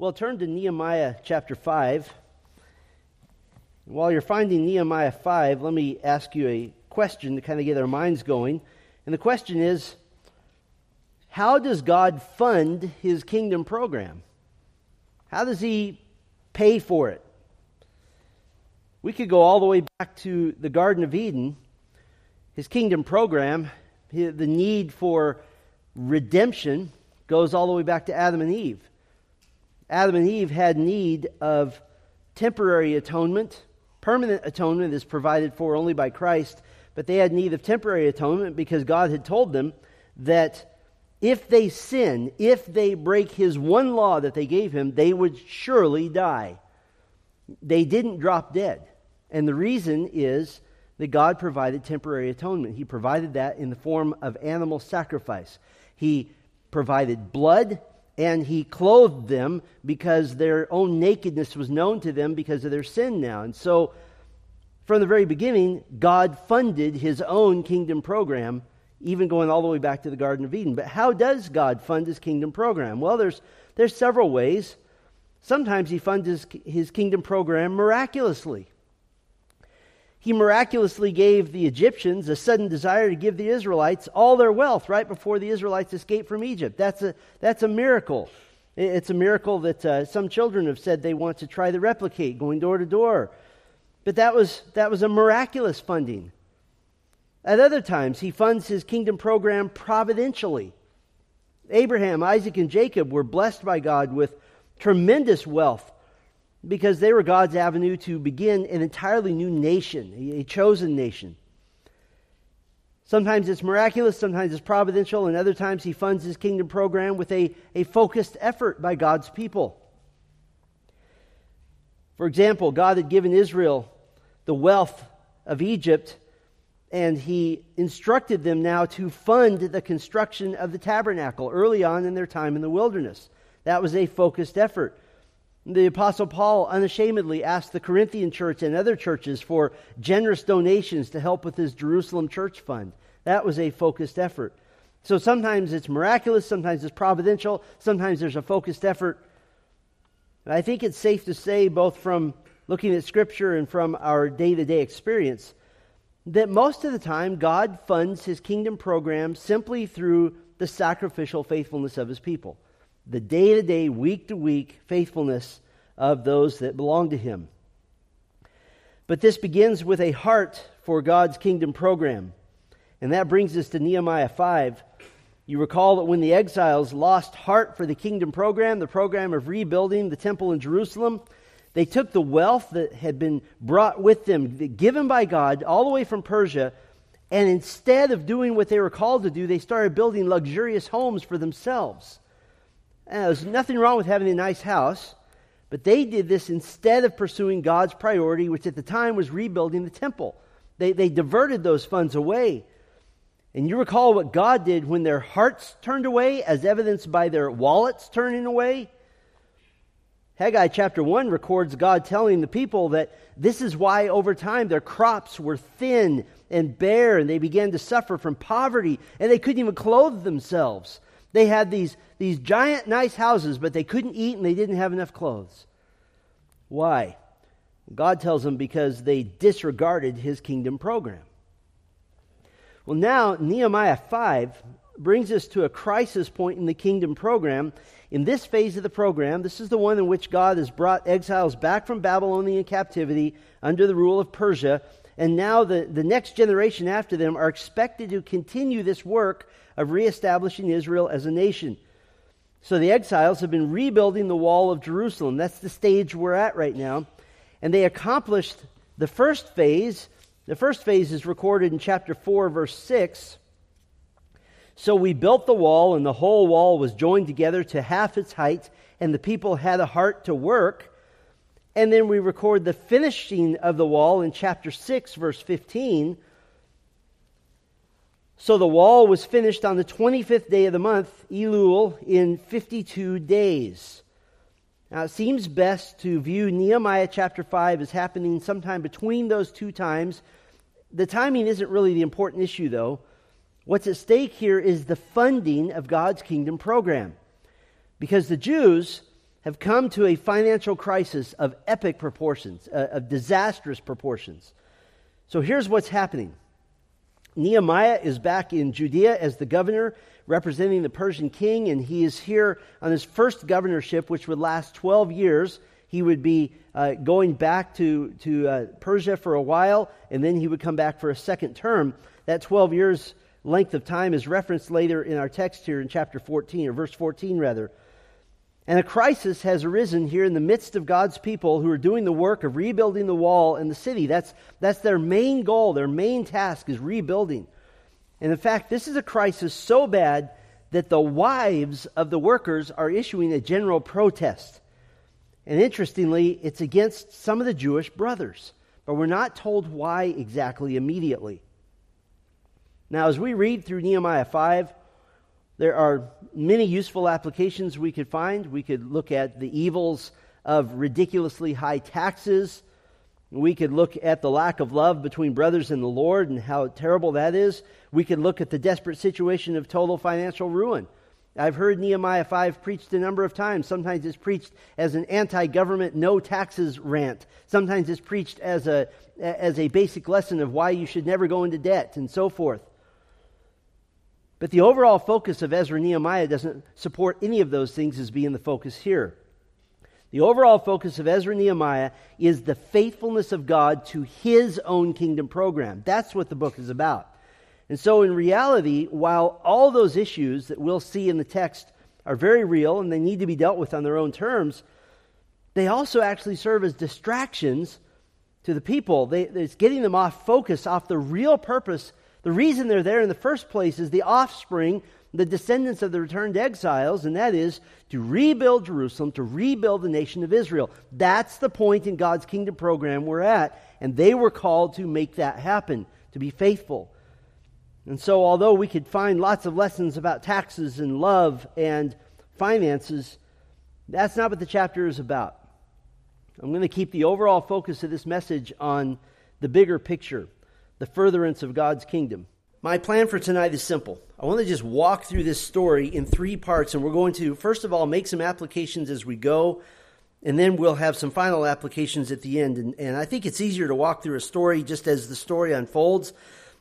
Well, turn to Nehemiah chapter 5. While you're finding Nehemiah 5, let me ask you a question to kind of get our minds going. And the question is how does God fund his kingdom program? How does he pay for it? We could go all the way back to the Garden of Eden, his kingdom program, the need for redemption goes all the way back to Adam and Eve. Adam and Eve had need of temporary atonement. Permanent atonement is provided for only by Christ, but they had need of temporary atonement because God had told them that if they sin, if they break his one law that they gave him, they would surely die. They didn't drop dead. And the reason is that God provided temporary atonement. He provided that in the form of animal sacrifice. He provided blood and he clothed them because their own nakedness was known to them because of their sin now. And so, from the very beginning, God funded his own kingdom program, even going all the way back to the Garden of Eden. But how does God fund his kingdom program? Well, there's, there's several ways. Sometimes he funds his, his kingdom program miraculously. He miraculously gave the Egyptians a sudden desire to give the Israelites all their wealth right before the Israelites escaped from Egypt. That's a, that's a miracle. It's a miracle that uh, some children have said they want to try to replicate, going door to door. But that was, that was a miraculous funding. At other times, he funds his kingdom program providentially. Abraham, Isaac, and Jacob were blessed by God with tremendous wealth because they were God's avenue to begin an entirely new nation, a, chosen nation. Sometimes it's miraculous, sometimes it's providential, and other times he funds his kingdom program with a, a focused effort by God's people. For example, God had given Israel the wealth of Egypt, and he instructed them now to fund the construction of the tabernacle early on in their time in the wilderness. That was a focused effort. The Apostle Paul unashamedly asked the Corinthian church and other churches for generous donations to help with his Jerusalem church fund. That was a focused effort. So sometimes it's miraculous, sometimes it's providential, sometimes there's a focused effort. I think it's safe to say, both from looking at Scripture and from our day to day experience, that most of the time God funds his kingdom program simply through the sacrificial faithfulness of his people the day to day, week to week faithfulness of those that belong to Him. But this begins with a heart for God's kingdom program. And that brings us to Nehemiah 5. You recall that when the exiles lost heart for the kingdom program, the program of rebuilding the temple in Jerusalem, they took the wealth that had been brought with them, given by God, all the way from Persia, and instead of doing what they were called to do, they started building luxurious homes for themselves. And there's nothing wrong with having a nice house, but they did this instead of pursuing God's priority, which at the time was rebuilding the temple. They, they diverted those funds away. And you recall what God did when their hearts turned away, as evidenced by their wallets turning away? Haggai chapter 1 records God telling the people that this is why over time their crops were thin and bare, and they began to suffer from poverty, and they couldn't even clothe themselves. They had these, these giant, nice houses, but they couldn't eat and they didn't have enough clothes. Why? God tells them because they disregarded his kingdom program. Well, now, Nehemiah 5 brings us to a crisis point in the kingdom program. In this phase of the program, this is the one in which God has brought exiles back from Babylonian captivity under the rule of Persia. And now the, the next generation after them are expected to continue this work of reestablishing Israel as a nation. So the exiles have been rebuilding the wall of Jerusalem. That's the stage we're at right now. And they accomplished the first phase. The first phase is recorded in chapter 4, verse 6. So we built the wall, and the whole wall was joined together to half its height, and the people had a heart to work. And then we record the finishing of the wall in chapter 6, verse 15. So the wall was finished on the 25th day of the month, Elul, in 52 days. Now, it seems best to view Nehemiah chapter 5 as happening sometime between those two times. The timing isn't really the important issue, though. What's at stake here is the funding of God's kingdom program. Because the Jews have come to a financial crisis of epic proportions, uh, of disastrous proportions. So here's what's happening Nehemiah is back in Judea as the governor, representing the Persian king, and he is here on his first governorship, which would last 12 years. He would be uh, going back to, to uh, Persia for a while, and then he would come back for a second term. That 12 years length of time is referenced later in our text here in chapter 14, or verse 14, rather. And a crisis has arisen here in the midst of God's people who are doing the work of rebuilding the wall and the city. That's, that's their main goal, their main task is rebuilding. And in fact, this is a crisis so bad that the wives of the workers are issuing a general protest. And interestingly, it's against some of the Jewish brothers, but we're not told why exactly immediately. Now, as we read through Nehemiah 5, there are many useful applications we could find. We could look at the evils of ridiculously high taxes. We could look at the lack of love between brothers in the Lord and how terrible that is. We could look at the desperate situation of total financial ruin. I've heard Nehemiah 5 preached a number of times. Sometimes it's preached as an anti government, no taxes rant. Sometimes it's preached as a, as a basic lesson of why you should never go into debt and so forth. But the overall focus of Ezra Nehemiah doesn't support any of those things as being the focus here. The overall focus of Ezra Nehemiah is the faithfulness of God to his own kingdom program. That's what the book is about. And so, in reality, while all those issues that we'll see in the text are very real and they need to be dealt with on their own terms, they also actually serve as distractions to the people. They, it's getting them off focus, off the real purpose the reason they're there in the first place is the offspring, the descendants of the returned exiles, and that is to rebuild Jerusalem, to rebuild the nation of Israel. That's the point in God's kingdom program we're at, and they were called to make that happen, to be faithful. And so, although we could find lots of lessons about taxes and love and finances, that's not what the chapter is about. I'm going to keep the overall focus of this message on the bigger picture the furtherance of God's kingdom. My plan for tonight is simple. I want to just walk through this story in three parts, and we're going to, first of all, make some applications as we go, and then we'll have some final applications at the end. And, and I think it's easier to walk through a story just as the story unfolds.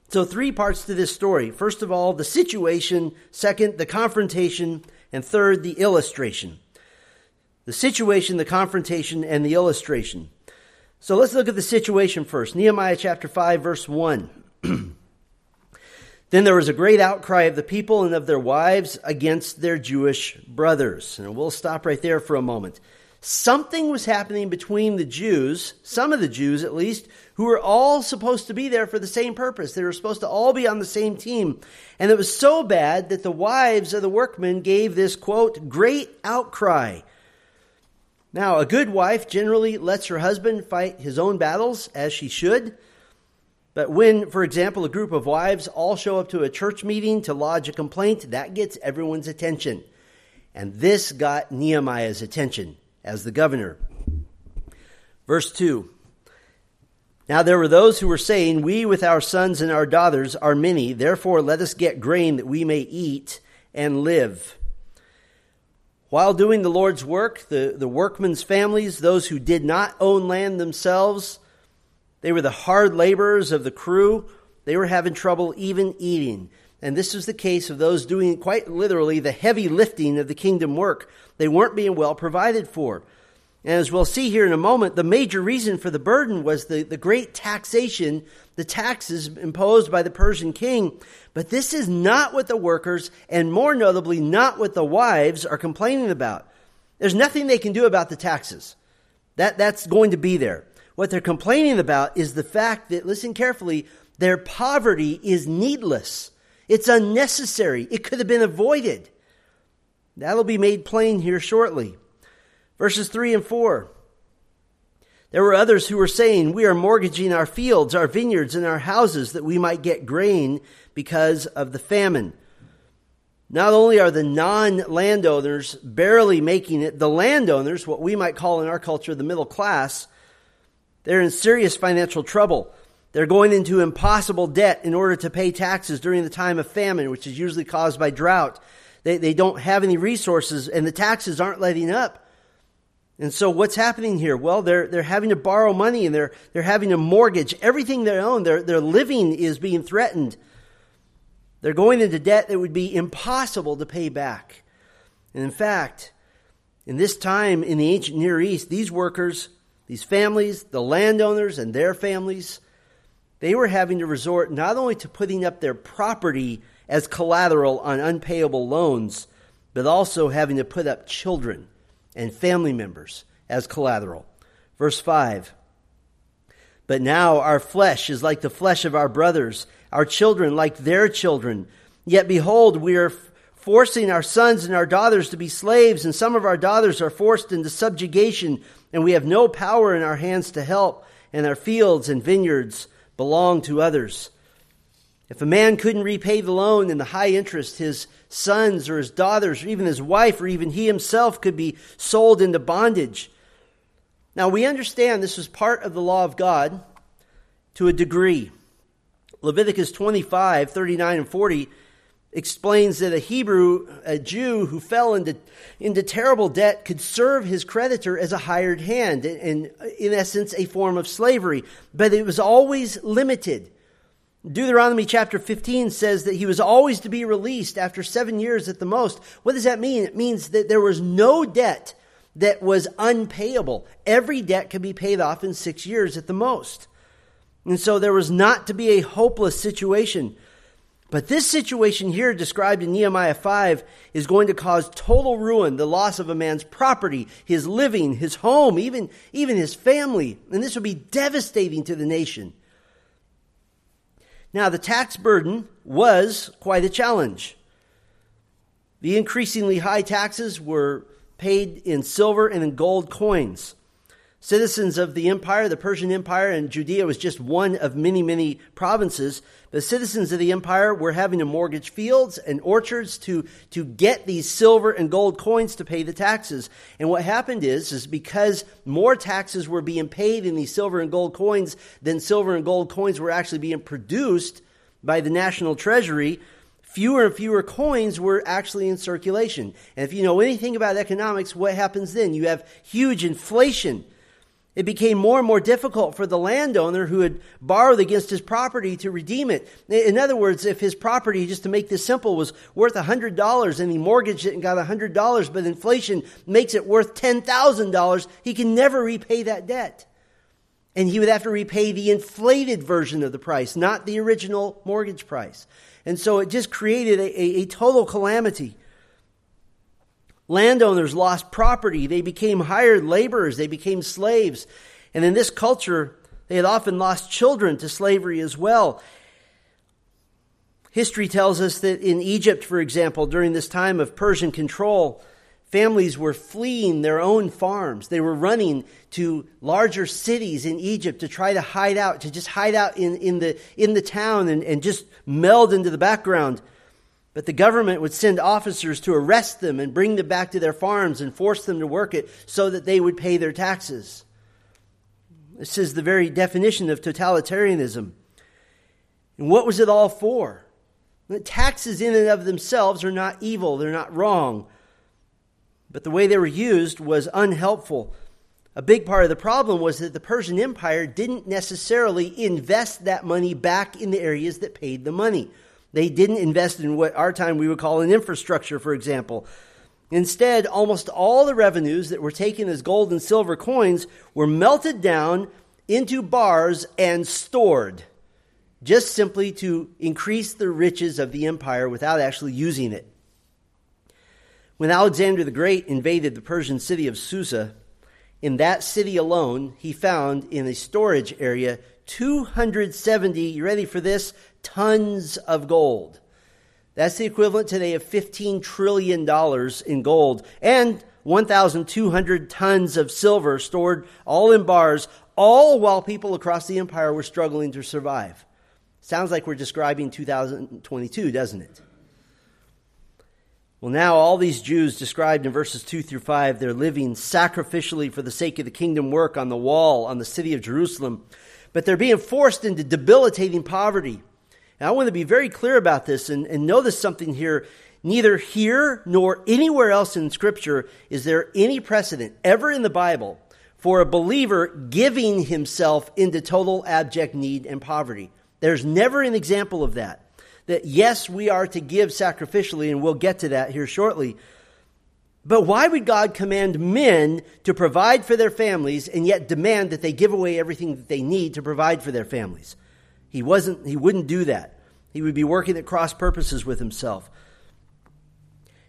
So, three parts to this story. First of all, the situation. Second, the confrontation. And third, the illustration. The situation, the confrontation, and the illustration. So let's look at the situation first. Nehemiah chapter 5, verse 1. then there was a great outcry of the people and of their wives against their Jewish brothers. And we'll stop right there for a moment. Something was happening between the Jews, some of the Jews at least, who were all supposed to be there for the same purpose. They were supposed to all be on the same team. And it was so bad that the wives of the workmen gave this, quote, great outcry now, a good wife generally lets her husband fight his own battles, as she should. But when, for example, a group of wives all show up to a church meeting to lodge a complaint, that gets everyone's attention. And this got Nehemiah's attention as the governor. Verse 2 Now there were those who were saying, We with our sons and our daughters are many, therefore let us get grain that we may eat and live. While doing the Lord's work, the, the workmen's families, those who did not own land themselves, they were the hard laborers of the crew. They were having trouble even eating. And this is the case of those doing quite literally the heavy lifting of the kingdom work. They weren't being well provided for. And as we'll see here in a moment, the major reason for the burden was the, the great taxation, the taxes imposed by the Persian king. But this is not what the workers, and more notably, not what the wives are complaining about. There's nothing they can do about the taxes. That, that's going to be there. What they're complaining about is the fact that, listen carefully, their poverty is needless. It's unnecessary. It could have been avoided. That'll be made plain here shortly. Verses 3 and 4. There were others who were saying, We are mortgaging our fields, our vineyards, and our houses that we might get grain because of the famine. Not only are the non landowners barely making it, the landowners, what we might call in our culture the middle class, they're in serious financial trouble. They're going into impossible debt in order to pay taxes during the time of famine, which is usually caused by drought. They, they don't have any resources, and the taxes aren't letting up. And so what's happening here? Well, they're, they're having to borrow money and they're, they're having to mortgage everything they own. Their, their living is being threatened. They're going into debt that would be impossible to pay back. And in fact, in this time in the ancient Near East, these workers, these families, the landowners and their families, they were having to resort not only to putting up their property as collateral on unpayable loans, but also having to put up children and family members as collateral. Verse 5 But now our flesh is like the flesh of our brothers, our children like their children. Yet behold, we are forcing our sons and our daughters to be slaves, and some of our daughters are forced into subjugation, and we have no power in our hands to help, and our fields and vineyards belong to others. If a man couldn't repay the loan and the high interest, his sons or his daughters, or even his wife, or even he himself could be sold into bondage. Now, we understand this was part of the law of God to a degree. Leviticus 25, 39, and 40 explains that a Hebrew, a Jew who fell into, into terrible debt could serve his creditor as a hired hand, and in essence, a form of slavery. But it was always limited. Deuteronomy chapter 15 says that he was always to be released after seven years at the most. What does that mean? It means that there was no debt that was unpayable. Every debt could be paid off in six years at the most. And so there was not to be a hopeless situation. But this situation here, described in Nehemiah 5, is going to cause total ruin, the loss of a man's property, his living, his home, even, even his family. And this would be devastating to the nation. Now, the tax burden was quite a challenge. The increasingly high taxes were paid in silver and in gold coins. Citizens of the empire, the Persian Empire, and Judea was just one of many, many provinces. The citizens of the empire were having to mortgage fields and orchards to, to get these silver and gold coins to pay the taxes. And what happened is, is because more taxes were being paid in these silver and gold coins than silver and gold coins were actually being produced by the national treasury, fewer and fewer coins were actually in circulation. And if you know anything about economics, what happens then? You have huge inflation it became more and more difficult for the landowner who had borrowed against his property to redeem it. In other words, if his property, just to make this simple, was worth $100 and he mortgaged it and got $100, but inflation makes it worth $10,000, he can never repay that debt. And he would have to repay the inflated version of the price, not the original mortgage price. And so it just created a, a, a total calamity. Landowners lost property. They became hired laborers. They became slaves. And in this culture, they had often lost children to slavery as well. History tells us that in Egypt, for example, during this time of Persian control, families were fleeing their own farms. They were running to larger cities in Egypt to try to hide out, to just hide out in, in, the, in the town and, and just meld into the background. But the government would send officers to arrest them and bring them back to their farms and force them to work it so that they would pay their taxes. This is the very definition of totalitarianism. And what was it all for? The taxes in and of themselves are not evil, they're not wrong. But the way they were used was unhelpful. A big part of the problem was that the Persian Empire didn't necessarily invest that money back in the areas that paid the money. They didn't invest in what our time we would call an infrastructure, for example. Instead, almost all the revenues that were taken as gold and silver coins were melted down into bars and stored, just simply to increase the riches of the empire without actually using it. When Alexander the Great invaded the Persian city of Susa, in that city alone, he found in a storage area 270, you ready for this? Tons of gold. That's the equivalent today of $15 trillion in gold and 1,200 tons of silver stored all in bars, all while people across the empire were struggling to survive. Sounds like we're describing 2022, doesn't it? Well, now all these Jews described in verses 2 through 5, they're living sacrificially for the sake of the kingdom work on the wall, on the city of Jerusalem but they're being forced into debilitating poverty. And I want to be very clear about this and, and notice something here. Neither here nor anywhere else in Scripture is there any precedent ever in the Bible for a believer giving himself into total abject need and poverty. There's never an example of that. That yes, we are to give sacrificially, and we'll get to that here shortly. But why would God command men to provide for their families and yet demand that they give away everything that they need to provide for their families? He wasn't he wouldn't do that. He would be working at cross purposes with himself.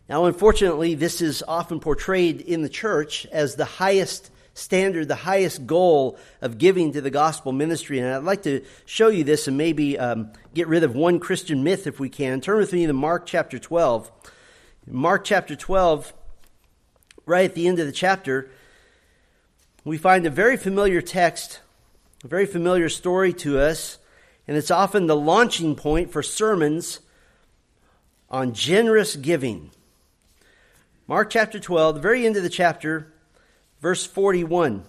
Now, unfortunately, this is often portrayed in the church as the highest standard, the highest goal of giving to the gospel ministry. And I'd like to show you this and maybe um, get rid of one Christian myth if we can. Turn with me to Mark chapter 12. Mark chapter 12, right at the end of the chapter, we find a very familiar text, a very familiar story to us, and it's often the launching point for sermons on generous giving. Mark chapter 12, the very end of the chapter, verse 41.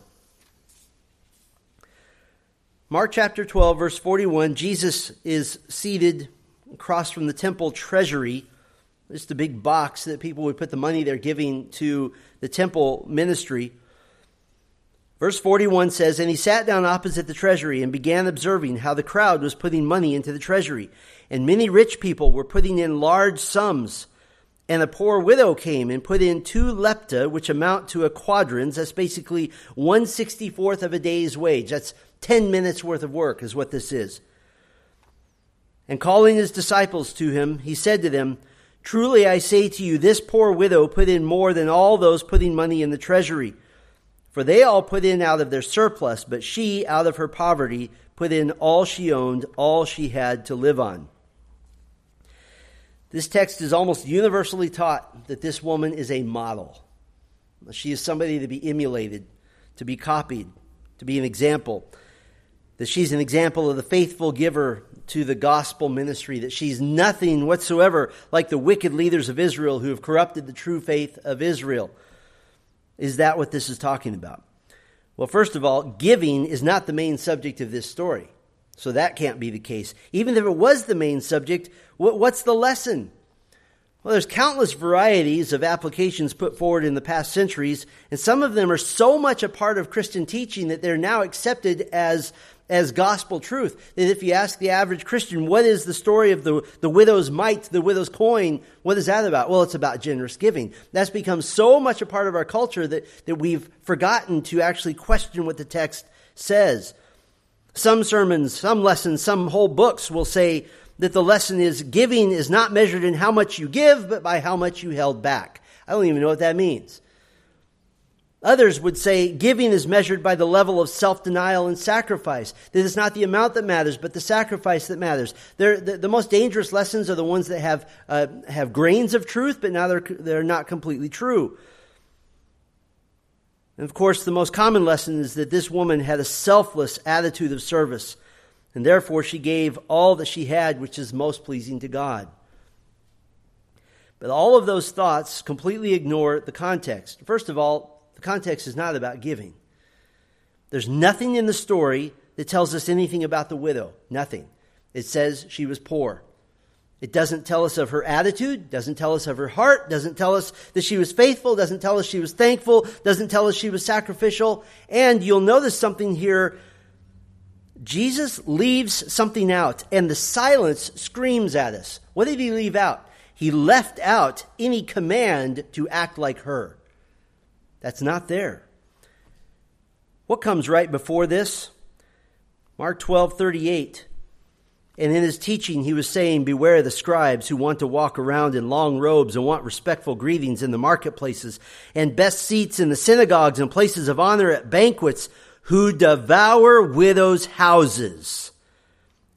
Mark chapter 12, verse 41, Jesus is seated across from the temple treasury. Just the big box that people would put the money they're giving to the temple ministry. Verse 41 says, And he sat down opposite the treasury and began observing how the crowd was putting money into the treasury. And many rich people were putting in large sums. And a poor widow came and put in two lepta, which amount to a quadrans. That's basically one sixty fourth of a day's wage. That's 10 minutes worth of work, is what this is. And calling his disciples to him, he said to them, Truly I say to you, this poor widow put in more than all those putting money in the treasury. For they all put in out of their surplus, but she, out of her poverty, put in all she owned, all she had to live on. This text is almost universally taught that this woman is a model. She is somebody to be emulated, to be copied, to be an example. That she's an example of the faithful giver to the gospel ministry, that she's nothing whatsoever like the wicked leaders of Israel who have corrupted the true faith of Israel. Is that what this is talking about? Well, first of all, giving is not the main subject of this story. So that can't be the case. Even if it was the main subject, what's the lesson? Well, there's countless varieties of applications put forward in the past centuries, and some of them are so much a part of Christian teaching that they're now accepted as, as gospel truth. That if you ask the average Christian, what is the story of the, the widow's mite, the widow's coin, what is that about? Well, it's about generous giving. That's become so much a part of our culture that, that we've forgotten to actually question what the text says. Some sermons, some lessons, some whole books will say that the lesson is giving is not measured in how much you give, but by how much you held back. I don't even know what that means. Others would say giving is measured by the level of self denial and sacrifice. That it's not the amount that matters, but the sacrifice that matters. The, the, most dangerous lessons are the ones that have, uh, have grains of truth, but now they're, they're not completely true. And of course, the most common lesson is that this woman had a selfless attitude of service, and therefore she gave all that she had, which is most pleasing to God. But all of those thoughts completely ignore the context. First of all, context is not about giving. There's nothing in the story that tells us anything about the widow. Nothing. It says she was poor. It doesn't tell us of her attitude, doesn't tell us of her heart, doesn't tell us that she was faithful, doesn't tell us she was thankful, doesn't tell us she was sacrificial. And you'll notice something here. Jesus leaves something out, and the silence screams at us. What did he leave out? He left out any command to act like her. That's not there. What comes right before this? Mark 12, 38. And in his teaching, he was saying, Beware the scribes who want to walk around in long robes and want respectful greetings in the marketplaces and best seats in the synagogues and places of honor at banquets, who devour widows' houses.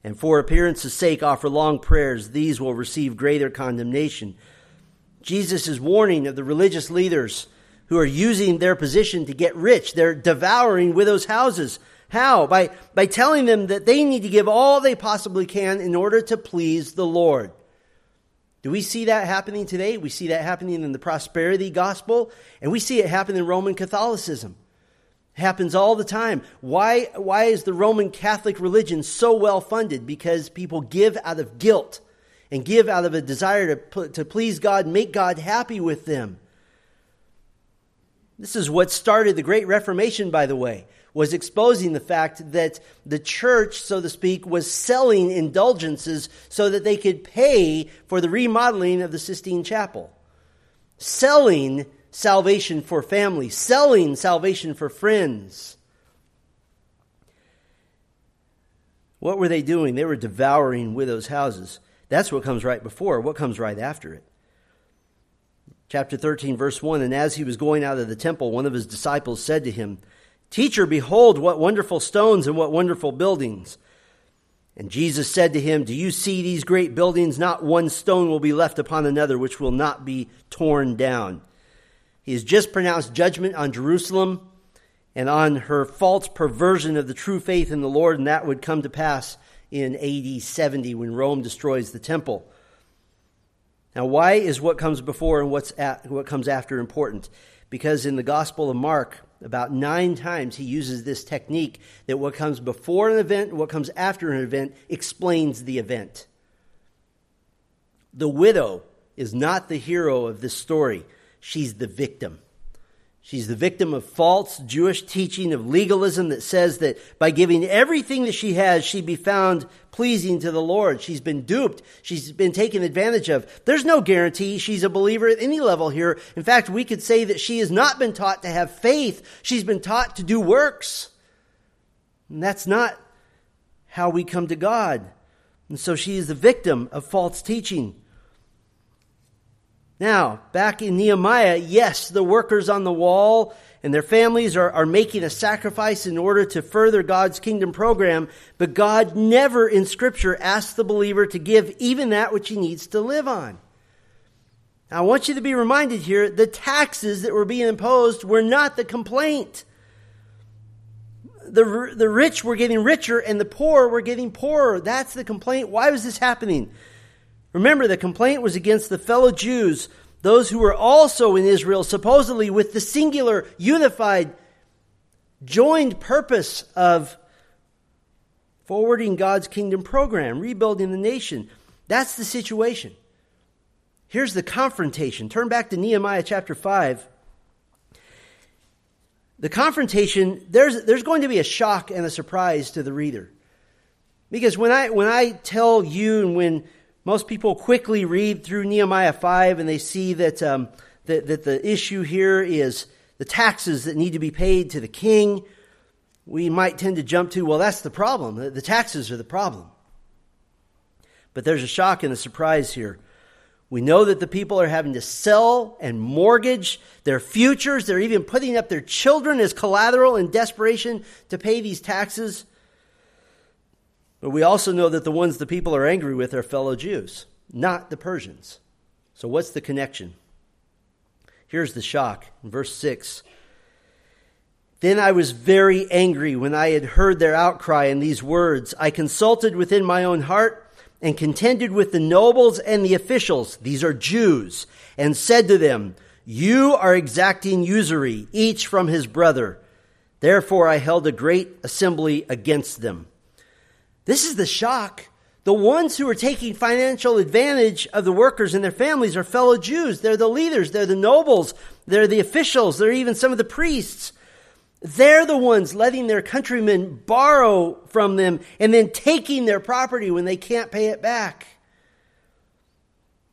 And for appearance's sake offer long prayers. These will receive greater condemnation. Jesus is warning of the religious leaders who are using their position to get rich. They're devouring widows' houses. How? By, by telling them that they need to give all they possibly can in order to please the Lord. Do we see that happening today? We see that happening in the prosperity gospel, and we see it happen in Roman Catholicism. It happens all the time. Why, why is the Roman Catholic religion so well funded? Because people give out of guilt. and give out of a desire to, to please God, make God happy with them. This is what started the Great Reformation, by the way, was exposing the fact that the church, so to speak, was selling indulgences so that they could pay for the remodeling of the Sistine Chapel. Selling salvation for family, selling salvation for friends. What were they doing? They were devouring widows' houses. That's what comes right before. What comes right after it? Chapter 13, verse 1 And as he was going out of the temple, one of his disciples said to him, Teacher, behold, what wonderful stones and what wonderful buildings. And Jesus said to him, Do you see these great buildings? Not one stone will be left upon another which will not be torn down. He has just pronounced judgment on Jerusalem and on her false perversion of the true faith in the Lord, and that would come to pass in AD 70 when Rome destroys the temple. Now, why is what comes before and what's at, what comes after important? Because in the Gospel of Mark, about nine times he uses this technique that what comes before an event and what comes after an event explains the event. The widow is not the hero of this story, she's the victim. She's the victim of false Jewish teaching of legalism that says that by giving everything that she has, she'd be found pleasing to the Lord. She's been duped. She's been taken advantage of. There's no guarantee she's a believer at any level here. In fact, we could say that she has not been taught to have faith. She's been taught to do works. And that's not how we come to God. And so she is the victim of false teaching. Now, back in Nehemiah, yes, the workers on the wall and their families are, are making a sacrifice in order to further God's kingdom program, but God never in Scripture asks the believer to give even that which he needs to live on. Now, I want you to be reminded here the taxes that were being imposed were not the complaint. The, the rich were getting richer and the poor were getting poorer. That's the complaint. Why was this happening? Remember, the complaint was against the fellow Jews, those who were also in Israel, supposedly with the singular, unified, joined purpose of forwarding God's kingdom program, rebuilding the nation. That's the situation. Here's the confrontation. Turn back to Nehemiah chapter 5. The confrontation, there's, there's going to be a shock and a surprise to the reader. Because when I, when I tell you and when most people quickly read through Nehemiah 5 and they see that, um, that, that the issue here is the taxes that need to be paid to the king. We might tend to jump to, well, that's the problem. The taxes are the problem. But there's a shock and a surprise here. We know that the people are having to sell and mortgage their futures. They're even putting up their children as collateral in desperation to pay these taxes. But we also know that the ones the people are angry with are fellow Jews, not the Persians. So what's the connection? Here's the shock in verse 6. Then I was very angry when I had heard their outcry and these words. I consulted within my own heart and contended with the nobles and the officials, these are Jews, and said to them, You are exacting usury, each from his brother. Therefore I held a great assembly against them. This is the shock. The ones who are taking financial advantage of the workers and their families are fellow Jews. They're the leaders, they're the nobles, they're the officials, they're even some of the priests. They're the ones letting their countrymen borrow from them and then taking their property when they can't pay it back.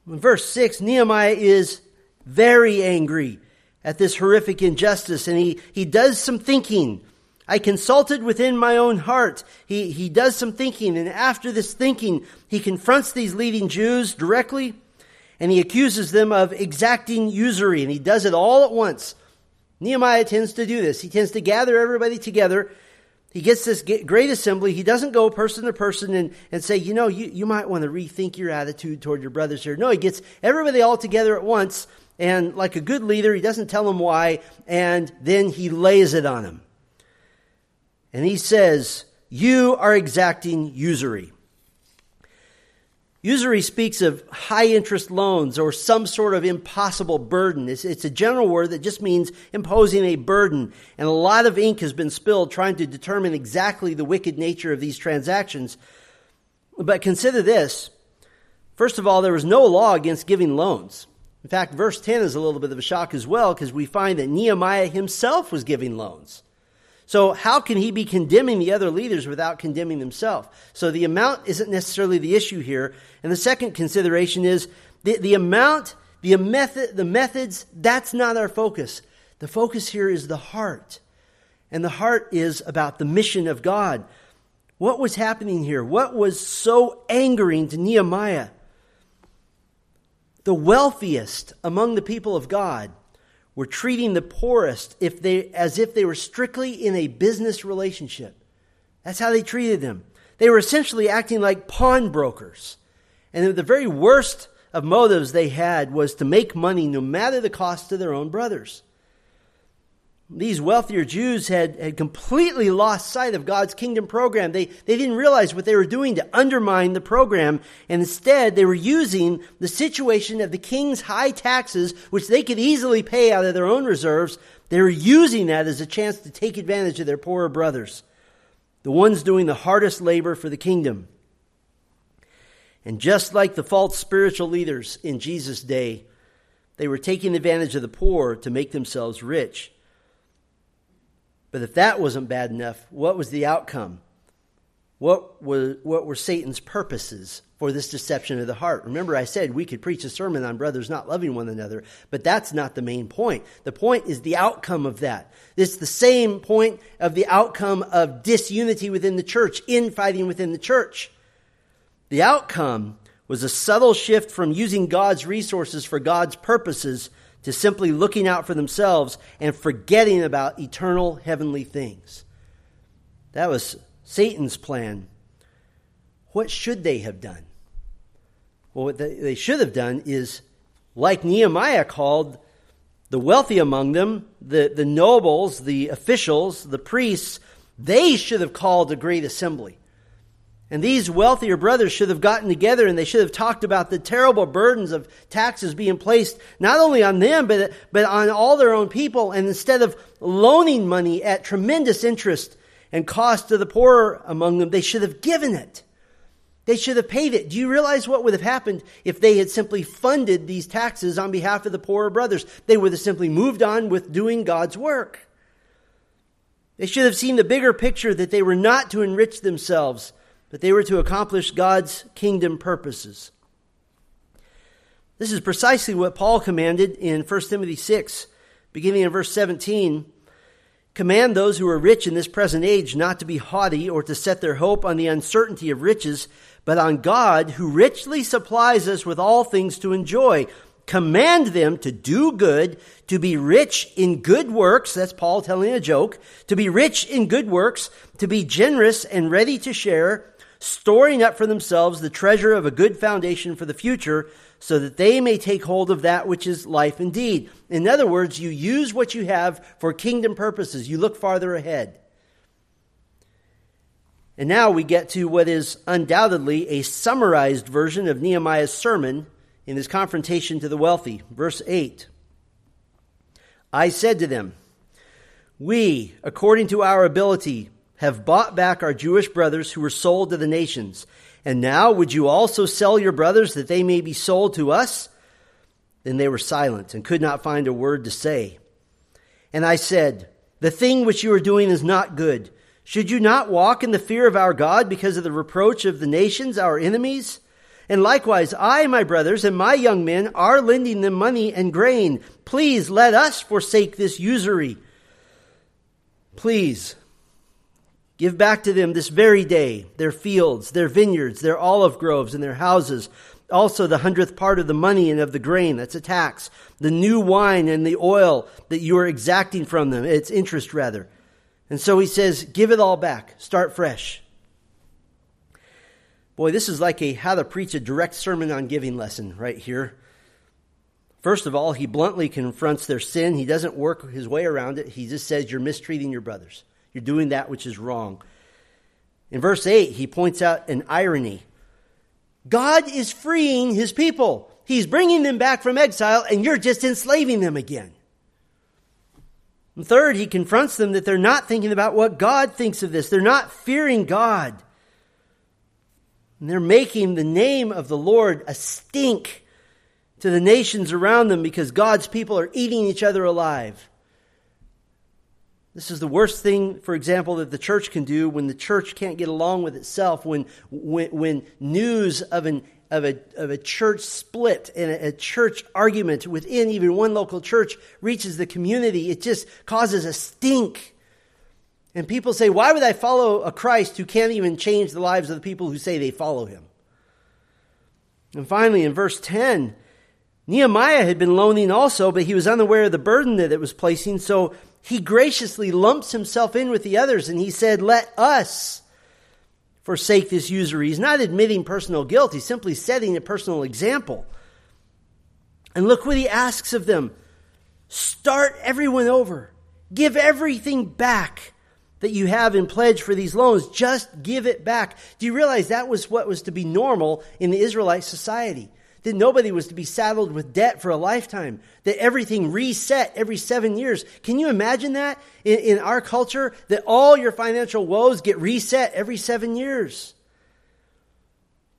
In verse 6, Nehemiah is very angry at this horrific injustice and he, he does some thinking. I consulted within my own heart. He, he does some thinking, and after this thinking, he confronts these leading Jews directly, and he accuses them of exacting usury, and he does it all at once. Nehemiah tends to do this. He tends to gather everybody together. He gets this great assembly. He doesn't go person to person and, and say, you know, you, you might want to rethink your attitude toward your brothers here. No, he gets everybody all together at once, and like a good leader, he doesn't tell them why, and then he lays it on them. And he says, You are exacting usury. Usury speaks of high interest loans or some sort of impossible burden. It's, it's, a general word that just means imposing a burden. And a lot of ink has been spilled trying to determine exactly the wicked nature of these transactions. But consider this First of all, there was no law against giving loans. In fact, verse 10 is a little bit of a shock as well because we find that Nehemiah himself was giving loans. So, how can he be condemning the other leaders without condemning himself? So, the amount isn't necessarily the issue here. And the second consideration is the, the amount, the, method, the methods, that's not our focus. The focus here is the heart. And the heart is about the mission of God. What was happening here? What was so angering to Nehemiah? The wealthiest among the people of God were treating the poorest if they, as if they were strictly in a business relationship. That's how they treated them. They were essentially acting like pawnbrokers. And the very worst of motives they had was to make money no matter the cost to their own brothers these wealthier Jews had, had completely lost sight of God's kingdom program. They, they didn't realize what they were doing to undermine the program. And instead, they were using the situation of the king's high taxes, which they could easily pay out of their own reserves. They were using that as a chance to take advantage of their poorer brothers, the ones doing the hardest labor for the kingdom. And just like the false spiritual leaders in Jesus' day, they were taking advantage of the poor to make themselves rich. But if that wasn't bad enough, what was the outcome? What, was, what were Satan's purposes for this deception of the heart? Remember, I said we could preach a sermon on brothers not loving one another, but that's not the main point. The point is the outcome of that. It's the same point of the outcome of disunity within the church, infighting within the church. The outcome was a subtle shift from using God's resources for God's purposes to simply looking out for themselves and forgetting about eternal heavenly things. That was Satan's plan. What should they have done? Well, what they should have done is, like Nehemiah called the wealthy among them, the, the nobles, the officials, the priests, they should have called a great assembly. And these wealthier brothers should have gotten together and they should have talked about the terrible burdens of taxes being placed not only on them, but, but on all their own people. And instead of loaning money at tremendous interest and cost to the poor among them, they should have given it. They should have paid it. Do you realize what would have happened if they had simply funded these taxes on behalf of the poorer brothers? They would have simply moved on with doing God's work. They should have seen the bigger picture that they were not to enrich themselves but they were to accomplish God's kingdom purposes. This is precisely what Paul commanded in 1 Timothy 6, beginning in verse 17. Command those who are rich in this present age not to be haughty or to set their hope on the uncertainty of riches, but on God who richly supplies us with all things to enjoy. Command them to do good, to be rich in good works. That's Paul telling a joke. To be rich in good works, to be generous and ready to share storing up for themselves the treasure of a good foundation for the future, so that they may take hold of that which is life indeed. In other words, you use what you have for kingdom purposes, you look farther ahead. And now we get to what is undoubtedly a summarized version of Nehemiah's sermon in his confrontation to the wealthy. Verse 8 I said to them, We, according to our ability, have bought back our Jewish brothers who were sold to the nations. And now would you also sell your brothers that they may be sold to us? Then they were silent and could not find a word to say. And I said, The thing which you are doing is not good. Should you not walk in the fear of our God because of the reproach of the nations, our enemies? And likewise, I, my brothers, and my young men are lending them money and grain. Please let us forsake this usury. Please Give back to them this very day their fields, their vineyards, their olive groves, and their houses. Also, the hundredth part of the money and of the grain, that's a tax. The new wine and the oil that you are exacting from them, it's interest rather. And so he says, Give it all back. Start fresh. Boy, this is like a how to preach a direct sermon on giving lesson right here. First of all, he bluntly confronts their sin. He doesn't work his way around it. He just says, You're mistreating your brothers. You're doing that which is wrong. In verse 8, he points out an irony. God is freeing his people. He's bringing them back from exile, and you're just enslaving them again. And third, he confronts them that they're not thinking about what God thinks of this. They're not fearing God. And they're making the name of the Lord a stink to the nations around them because God's people are eating each other alive. This is the worst thing, for example, that the church can do when the church can't get along with itself, when, when, when news of, an, of, a, of a church split and a, a church argument within even one local church reaches the community. It just causes a stink. And people say, Why would I follow a Christ who can't even change the lives of the people who say they follow him? And finally, in verse 10, Nehemiah had been loaning also, but he was unaware of the burden that it was placing, so he graciously lumps himself in with the others and he said, Let us forsake this usury. He's not admitting personal guilt, he's simply setting a personal example. And look what he asks of them start everyone over, give everything back that you have in pledge for these loans. Just give it back. Do you realize that was what was to be normal in the Israelite society? That nobody was to be saddled with debt for a lifetime, that everything reset every seven years. Can you imagine that in, in, our culture? That all your financial woes get reset every seven years.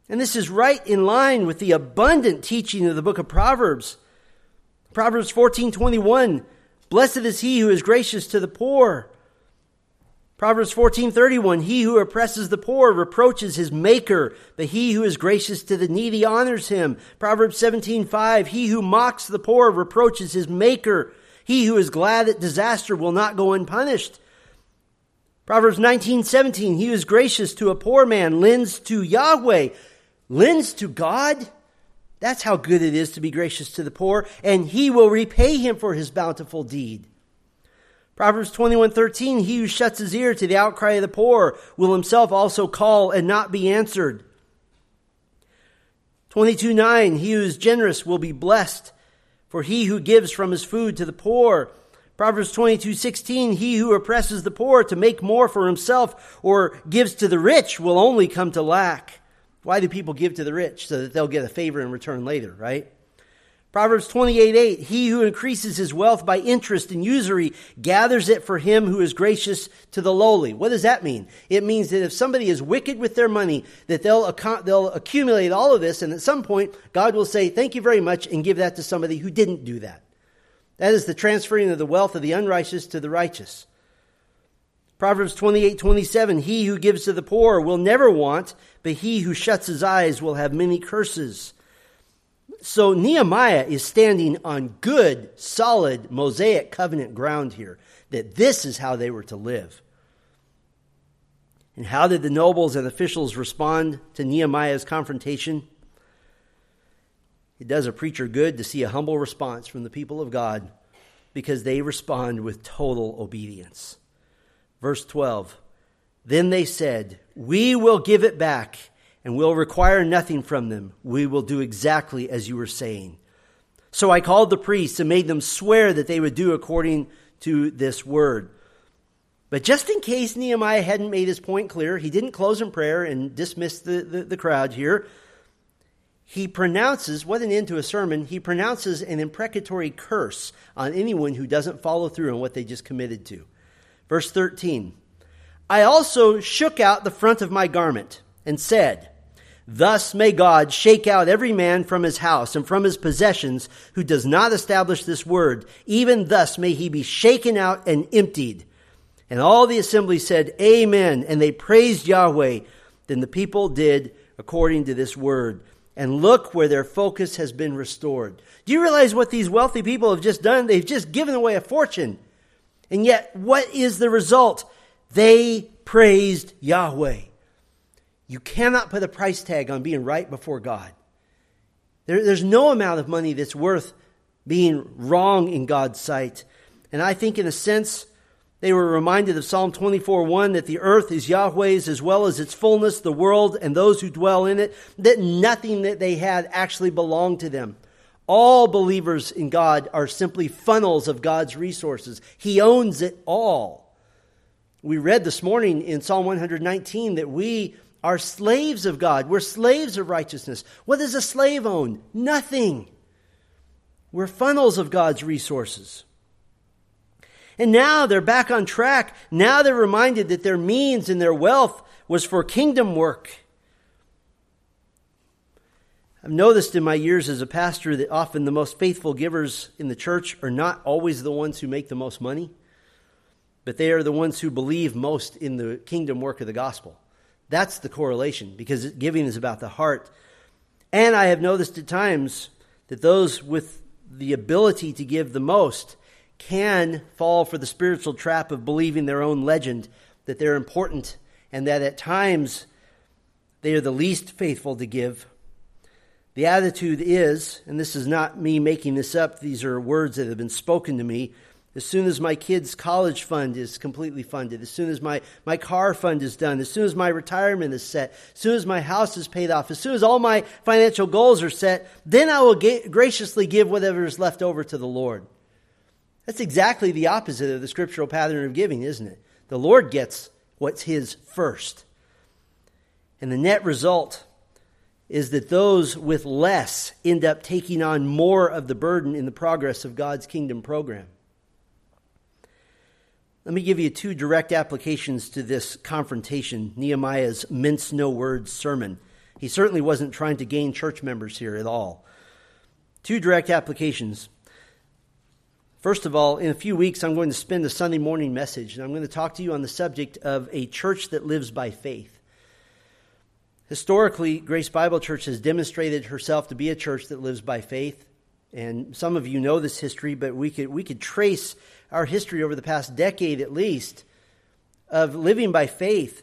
And this is right in line with the abundant teaching of the book of Proverbs. Proverbs 14 21. Blessed is he who is gracious to the poor Proverbs 14:31 He who oppresses the poor reproaches his maker, but he who is gracious to the needy honors him. Proverbs 17:5 He who mocks the poor reproaches his maker. He who is glad at disaster will not go unpunished. Proverbs 19:17 He who is gracious to a poor man lends to Yahweh, lends to God. That's how good it is to be gracious to the poor, and he will repay him for his bountiful deed. Proverbs 21:13 He who shuts his ear to the outcry of the poor will himself also call and not be answered. 22:9 He who is generous will be blessed, for he who gives from his food to the poor. Proverbs 22:16 He who oppresses the poor to make more for himself or gives to the rich will only come to lack. Why do people give to the rich? So that they'll get a favor in return later, right? Proverbs 28 8, he who increases his wealth by interest and usury gathers it for him who is gracious to the lowly. What does that mean? It means that if somebody is wicked with their money, that they'll, they'll accumulate all of this, and at some point, God will say, Thank you very much, and give that to somebody who didn't do that. That is the transferring of the wealth of the unrighteous to the righteous. Proverbs 28 27, he who gives to the poor will never want, but he who shuts his eyes will have many curses. So Nehemiah is standing on good, solid Mosaic covenant ground here, that this is how they were to live. And how did the nobles and officials respond to Nehemiah's confrontation? It does a preacher good to see a humble response from the people of God because they respond with total obedience. Verse 12 Then they said, We will give it back and will require nothing from them. We will do exactly as you were saying. So I called the priests and made them swear that they would do according to this word. But just in case Nehemiah hadn't made his point clear, he didn't close in prayer and dismiss the, the, the crowd here. He pronounces, what an end to a sermon, he pronounces an imprecatory curse on anyone who doesn't follow through on what they just committed to. Verse 13 I also shook out the front of my garment and said, Thus may God shake out every man from his house and from his possessions who does not establish this word. Even thus may he be shaken out and emptied. And all the assembly said, Amen. And they praised Yahweh. Then the people did according to this word. And look where their focus has been restored. Do you realize what these wealthy people have just done? They've just given away a fortune. And yet, what is the result? They praised Yahweh. You cannot put a price tag on being right before God. There, there's no amount of money that's worth being wrong in God's sight. And I think, in a sense, they were reminded of Psalm 24 1 that the earth is Yahweh's as well as its fullness, the world and those who dwell in it, that nothing that they had actually belonged to them. All believers in God are simply funnels of God's resources. He owns it all. We read this morning in Psalm 119 that we are slaves of God. We're slaves of righteousness. What does a slave own? Nothing. We're funnels of God's resources. And now they're back on track. Now they're reminded that their means and their wealth was for kingdom work. I've noticed in my years as a pastor that often the most faithful givers in the church are not always the ones who make the most money, but they are the ones who believe most in the kingdom work of the gospel. That's the correlation because giving is about the heart. And I have noticed at times that those with the ability to give the most can fall for the spiritual trap of believing their own legend that they're important and that at times they are the least faithful to give the attitude is, and this is not me making this up, these are words that have been spoken to me. As soon as my kids' college fund is completely funded, as soon as my, my car fund is done, as soon as my retirement is set, as soon as my house is paid off, as soon as all my financial goals are set, then I will ga- graciously give whatever is left over to the Lord. That's exactly the opposite of the scriptural pattern of giving, isn't it? The Lord gets what's His first. And the net result is that those with less end up taking on more of the burden in the progress of God's kingdom program. Let me give you two direct applications to this confrontation Nehemiah's mince no words sermon. He certainly wasn't trying to gain church members here at all. Two direct applications. First of all, in a few weeks, I'm going to spend a Sunday morning message, and I'm going to talk to you on the subject of a church that lives by faith. Historically, Grace Bible Church has demonstrated herself to be a church that lives by faith. And some of you know this history, but we could, we could trace our history over the past decade at least of living by faith.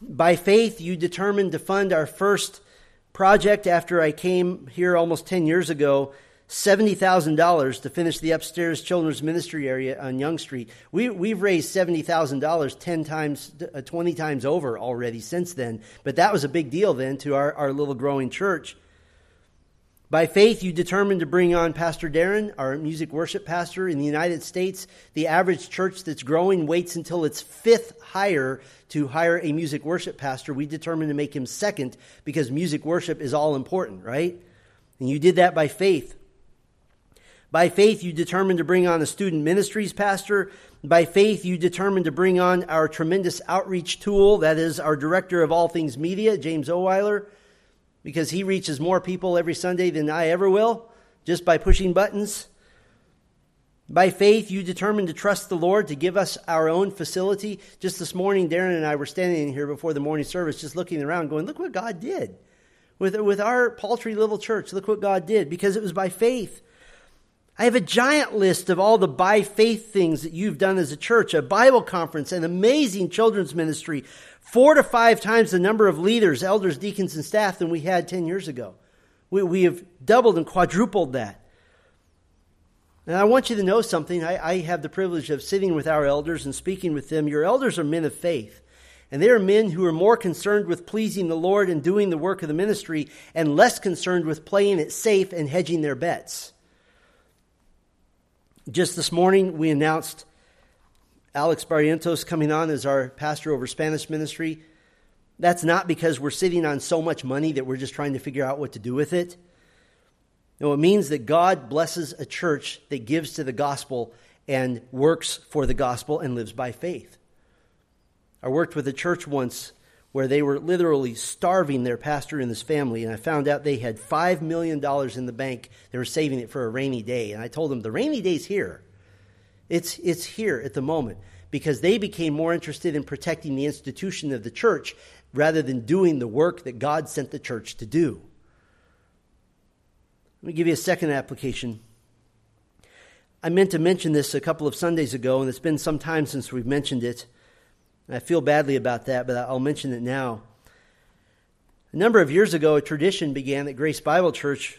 By faith, you determined to fund our first project after I came here almost 10 years ago $70,000 to finish the upstairs children's ministry area on Young Street. We, we've raised $70,000 10 times, uh, 20 times over already since then, but that was a big deal then to our, our little growing church. By faith, you determined to bring on Pastor Darren, our music worship pastor in the United States. The average church that's growing waits until its fifth hire to hire a music worship pastor. We determined to make him second because music worship is all important, right? And you did that by faith. By faith, you determined to bring on a student ministries pastor. By faith, you determined to bring on our tremendous outreach tool, that is our director of all things media, James Oweiler, because he reaches more people every Sunday than I ever will, just by pushing buttons. By faith, you determined to trust the Lord to give us our own facility. Just this morning, Darren and I were standing here before the morning service, just looking around, going, Look what God did. With, with our paltry little church, look what God did, because it was by faith. I have a giant list of all the by faith things that you've done as a church, a Bible conference, an amazing children's ministry, four to five times the number of leaders, elders, deacons, and staff than we had 10 years ago. We, we have doubled and quadrupled that. And I want you to know something. I, I have the privilege of sitting with our elders and speaking with them. Your elders are men of faith. And they are men who are more concerned with pleasing the Lord and doing the work of the ministry and less concerned with playing it safe and hedging their bets. Just this morning, we announced Alex Barrientos coming on as our pastor over Spanish ministry. That's not because we're sitting on so much money that we're just trying to figure out what to do with it. No, it means that God blesses a church that gives to the gospel and works for the gospel and lives by faith. I worked with a church once where they were literally starving their pastor and his family. And I found out they had $5 million in the bank. They were saving it for a rainy day. And I told them, the rainy day's here. It's, it's here at the moment because they became more interested in protecting the institution of the church rather than doing the work that God sent the church to do. Let me give you a second application. I meant to mention this a couple of Sundays ago, and it's been some time since we've mentioned it. I feel badly about that, but I'll mention it now. A number of years ago, a tradition began at Grace Bible Church,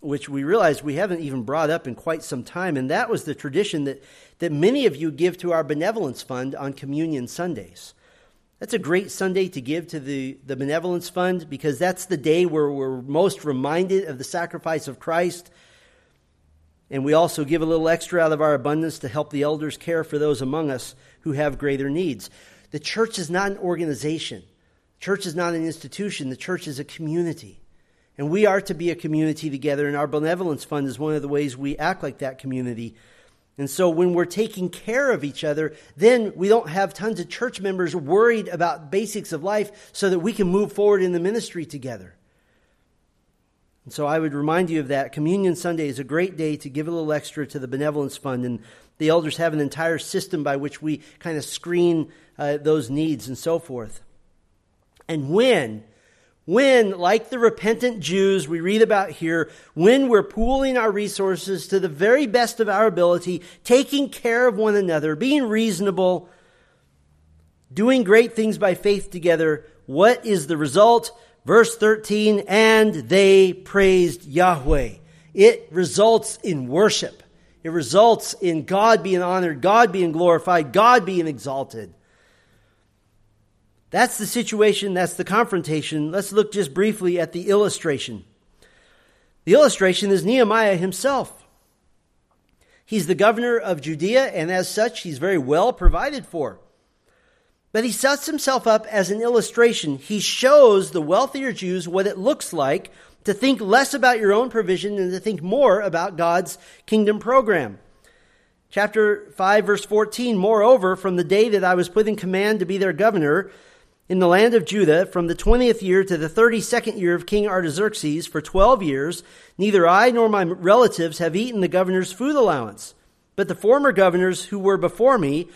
which we realized we haven't even brought up in quite some time, and that was the tradition that, that many of you give to our benevolence fund on Communion Sundays. That's a great Sunday to give to the, the benevolence fund because that's the day where we're most reminded of the sacrifice of Christ. And we also give a little extra out of our abundance to help the elders care for those among us who have greater needs. The church is not an organization. The church is not an institution. The church is a community. And we are to be a community together, and our benevolence fund is one of the ways we act like that community. And so when we're taking care of each other, then we don't have tons of church members worried about basics of life so that we can move forward in the ministry together. And so I would remind you of that. Communion Sunday is a great day to give a little extra to the benevolence fund, and the elders have an entire system by which we kind of screen uh, those needs and so forth. And when, when, like the repentant Jews we read about here, when we're pooling our resources to the very best of our ability, taking care of one another, being reasonable, doing great things by faith together, what is the result? Verse 13, and they praised Yahweh. It results in worship. It results in God being honored, God being glorified, God being exalted. That's the situation, that's the confrontation. Let's look just briefly at the illustration. The illustration is Nehemiah himself. He's the governor of Judea, and as such, he's very well provided for. But he sets himself up as an illustration. He shows the wealthier Jews what it looks like to think less about your own provision and to think more about God's kingdom program. Chapter 5, verse 14 Moreover, from the day that I was put in command to be their governor in the land of Judah, from the 20th year to the 32nd year of King Artaxerxes, for 12 years, neither I nor my relatives have eaten the governor's food allowance. But the former governors who were before me,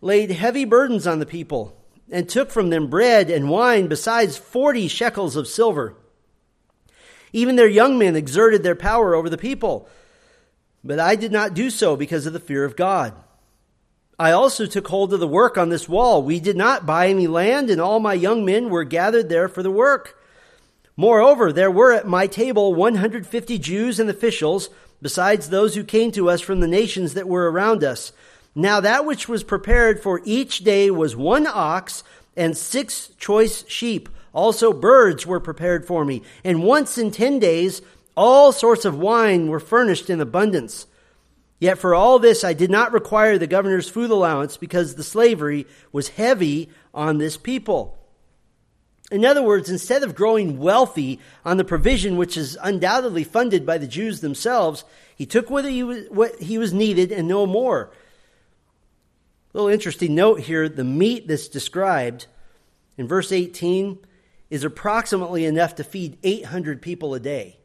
laid heavy burdens on the people and took from them bread and wine besides forty shekels of silver. Even their young men exerted their power over the people. But I did not do so because of the fear of God. I also took hold of the work on this wall. We did not buy any land, and all my young men were gathered there for the work. Moreover, there were at my table 150 Jews and officials, besides those who came to us from the nations that were around us. Now that which was prepared for each day was one ox and six choice sheep. Also birds were prepared for me. And once in ten days, all sorts of wine were furnished in abundance. Yet for all this, I did not require the governor's food allowance because the slavery was heavy on this people. In other words, instead of growing wealthy on the provision which is undoubtedly funded by the Jews themselves, he took what he was, what he was needed and no more. A little interesting note here the meat that's described in verse 18 is approximately enough to feed 800 people a day.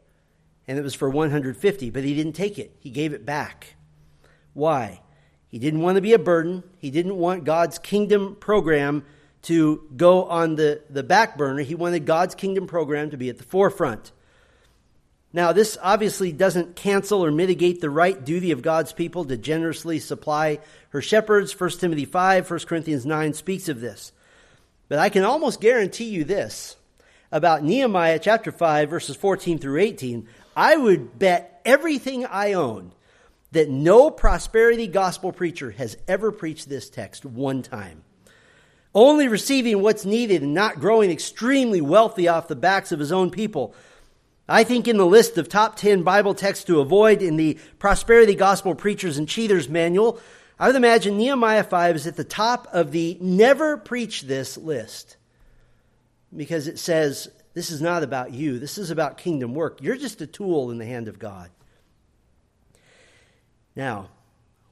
And it was for 150, but he didn't take it. He gave it back. Why? He didn't want to be a burden. He didn't want God's kingdom program to go on the, the back burner. He wanted God's kingdom program to be at the forefront. Now, this obviously doesn't cancel or mitigate the right duty of God's people to generously supply her shepherds. 1 Timothy 5, 1 Corinthians 9 speaks of this. But I can almost guarantee you this about Nehemiah chapter 5, verses 14 through 18. I would bet everything I own that no prosperity gospel preacher has ever preached this text one time. Only receiving what's needed and not growing extremely wealthy off the backs of his own people I think in the list of top 10 Bible texts to avoid in the Prosperity Gospel Preachers and Cheaters manual, I would imagine Nehemiah 5 is at the top of the never preach this list. Because it says, this is not about you, this is about kingdom work. You're just a tool in the hand of God. Now,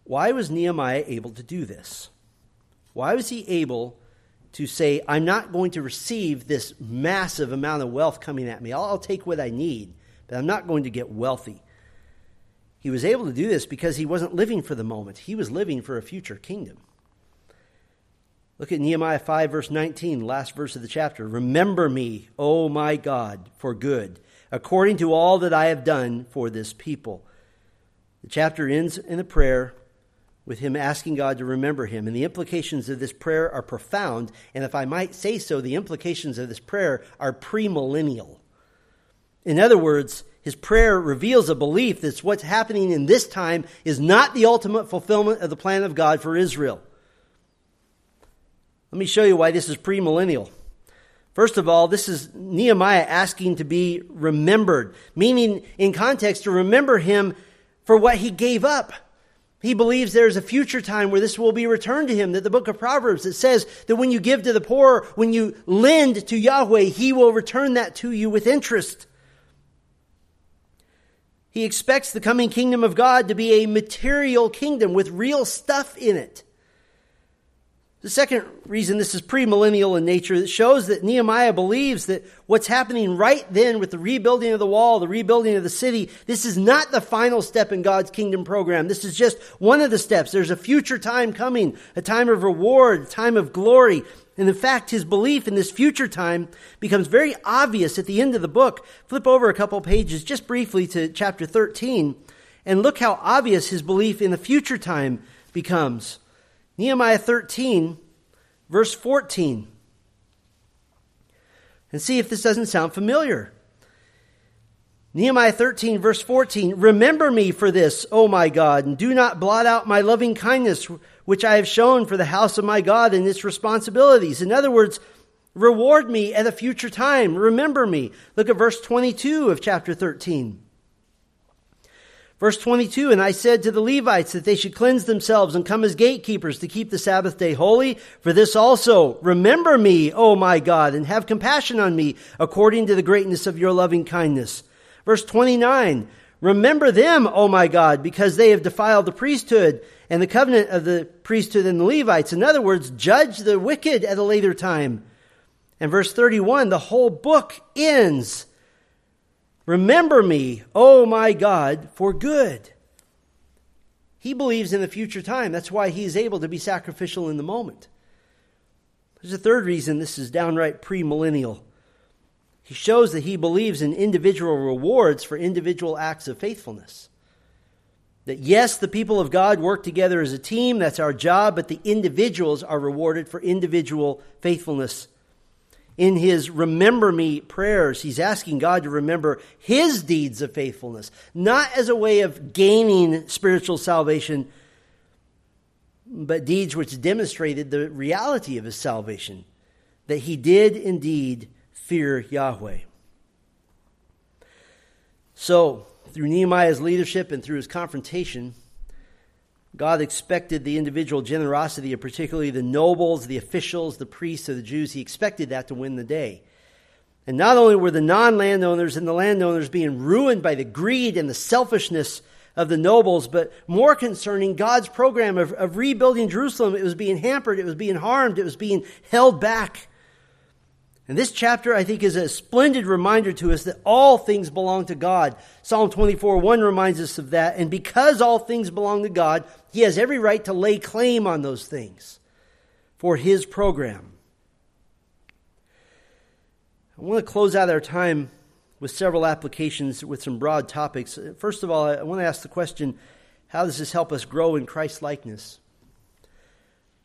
why was Nehemiah able to do this? Why was he able to say, I'm not going to receive this massive amount of wealth coming at me. I'll, I'll, take what I need, but I'm not going to get wealthy. He was able to do this because he wasn't living for the moment, he was living for a future kingdom. Look at Nehemiah 5, verse 19, last verse of the chapter. Remember me, O my God, for good, according to all that I have done for this people. The chapter ends in a prayer with him asking God to remember him. And the implications of this prayer are profound. And if I might say so, the implications of this prayer are premillennial. In other words, his prayer reveals a belief that what's happening in this time is not the ultimate fulfillment of the plan of God for Israel. Let me show you why this is premillennial. First of all, this is Nehemiah asking to be remembered, meaning in context to remember him for what he gave up. He believes there's a future time where this will be returned to him. That the book of Proverbs that says that when you give to the poor, when you lend to Yahweh, he will return that to you with interest. He expects the coming kingdom of God to be a material kingdom with real stuff in it. The second reason this is premillennial in nature, it shows that Nehemiah believes that what's happening right then with the rebuilding of the wall, the rebuilding of the city, this is not the final step in God's kingdom program. This is just one of the steps. There's a future time coming, a time of reward, a time of glory. And in fact, his belief in this future time becomes very obvious at the end of the book. Flip over a couple pages just briefly to chapter 13 and look how obvious his belief in the future time becomes. Nehemiah 13, verse 14. And see if this doesn't sound familiar. Nehemiah 13, verse 14. Remember me for this, O my God, and do not blot out my loving kindness, which I have shown for the house of my God and its responsibilities. In other words, reward me at a future time. Remember me. Look at verse 22 of chapter 13. Verse 22, and I said to the Levites that they should cleanse themselves and come as gatekeepers to keep the Sabbath day holy. For this also, remember me, O my God, and have compassion on me according to the greatness of your loving kindness. Verse 29, remember them, O my God, because they have defiled the priesthood and the covenant of the priesthood and the Levites. In other words, judge the wicked at a later time. And verse 31, the whole book ends Remember me, O my God, for good. He believes in the future time. That's why he is able to be sacrificial in the moment. There's a third reason this is downright premillennial. He shows that he believes in individual rewards for individual acts of faithfulness. That yes, the people of God work together as a team, that's our job, but the individuals are rewarded for individual faithfulness in his remember me prayers, he's asking God to remember his deeds of faithfulness, not as a way of gaining spiritual salvation, but deeds which demonstrated the reality of his salvation, that he did indeed fear Yahweh. So, through Nehemiah's leadership and through his confrontation, God expected the individual generosity of particularly the nobles, the officials, the priests of the Jews. He expected that to win the day. And not only were the non landowners and the landowners being ruined by the greed and the selfishness of the nobles, but more concerning God's program of, of rebuilding Jerusalem, it was being hampered, it was being harmed, it was being held back. And this chapter, I think, is a splendid reminder to us that all things belong to God. Psalm 24 1 reminds us of that. And because all things belong to God, He has every right to lay claim on those things for His program. I want to close out our time with several applications with some broad topics. First of all, I want to ask the question how does this help us grow in Christ likeness?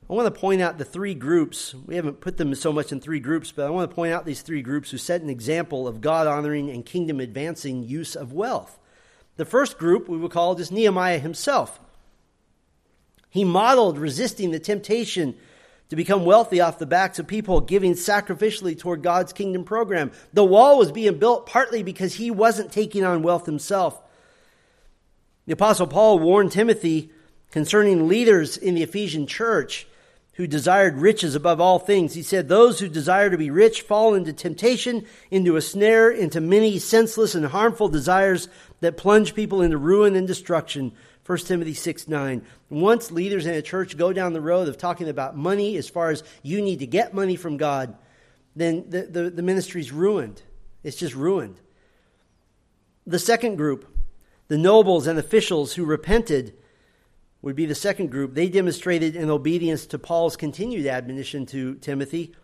I want to point out the three groups. We haven't put them so much in three groups, but I want to point out these three groups who set an example of God honoring and kingdom advancing use of wealth. The first group we will call just Nehemiah himself. He modeled resisting the temptation to become wealthy off the backs of people giving sacrificially toward God's kingdom program. The wall was being built partly because he wasn't taking on wealth himself. The Apostle Paul warned Timothy concerning leaders in the Ephesian church who desired riches above all things. He said, Those who desire to be rich fall into temptation, into a snare, into many senseless and harmful desires that plunge people into ruin and destruction. 1 Timothy 6 9. Once leaders in a church go down the road of talking about money as far as you need to get money from God, then the, the, the ministry's ruined. It's just ruined. The second group, the nobles and officials who repented would be the second group. They demonstrated in obedience to Paul's continued admonition to Timothy.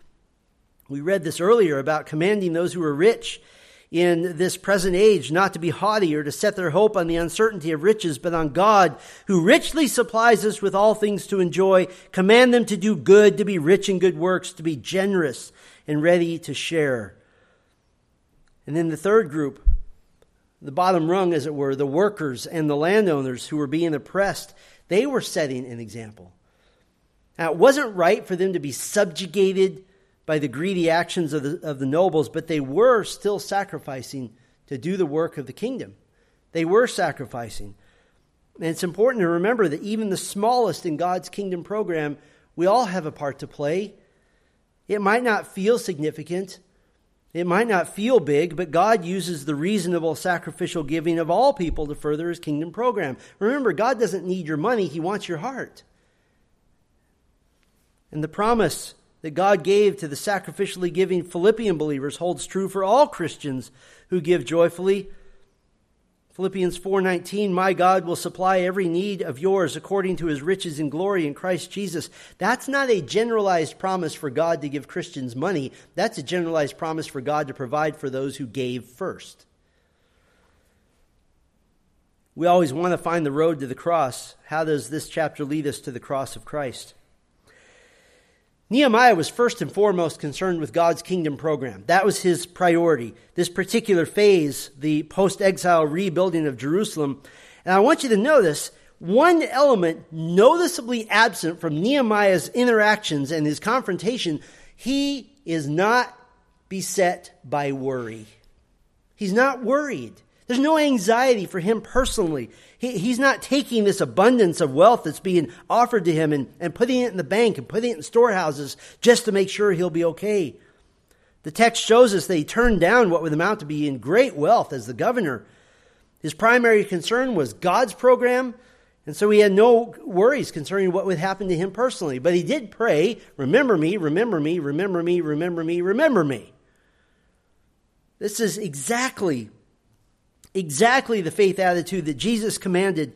We read this earlier about commanding those who are rich in this present age not to be haughty or to set their hope on the uncertainty of riches, but on God, who richly supplies us with all things to enjoy. Command them to do good, to be rich in good works, to be generous and ready to share. And then the third group, the bottom rung, as it were, the workers and the landowners who were being oppressed they were setting an example. Now, it wasn't right for them to be subjugated by the greedy actions of the, of the nobles, but they were still sacrificing to do the work of the kingdom. They were sacrificing. And it's important to remember that even the smallest in God's kingdom program, we all have a part to play. It might not feel significant, it might not feel big, but God uses the reasonable sacrificial giving of all people to further his kingdom program. Remember, God doesn't need your money, he wants your heart. And the promise that God gave to the sacrificially giving Philippian believers holds true for all Christians who give joyfully. Philippians 4:19 My God will supply every need of yours according to his riches and glory in Christ Jesus. That's not a generalized promise for God to give Christians money. That's a generalized promise for God to provide for those who gave first. We always want to find the road to the cross. How does this chapter lead us to the cross of Christ? Nehemiah was first and foremost concerned with God's kingdom program. That was his priority. This particular phase, the post exile rebuilding of Jerusalem. And I want you to notice one element noticeably absent from Nehemiah's interactions and his confrontation. He is not beset by worry. He's not worried. There's no anxiety for him personally. He, he's not taking this abundance of wealth that's being offered to him and, and putting it in the bank and putting it in storehouses just to make sure he'll be okay. The text shows us that he turned down what would amount to be in great wealth as the governor. His primary concern was God's program, and so he had no worries concerning what would happen to him personally. But he did pray, Remember me, remember me, remember me, remember me, remember me. This is exactly exactly the faith attitude that Jesus commanded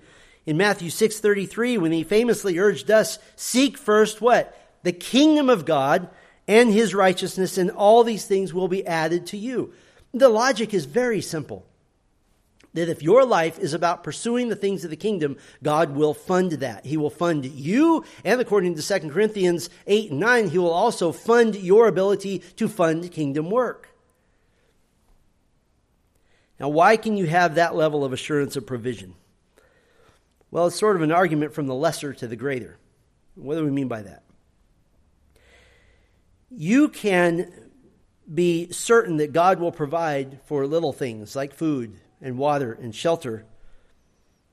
in Matthew 6:33 when he famously urged us seek first what? The kingdom of God and his righteousness and all these things will be added to you. The logic is very simple. That if your life is about pursuing the things of the kingdom, God will fund that. He will fund you, and according to 2 Corinthians 8 and 9, He will also fund your ability to fund kingdom work. Now, why can you have that level of assurance of provision? Well, it's sort of an argument from the lesser to the greater. What do we mean by that? You can be certain that God will provide for little things like food and water and shelter.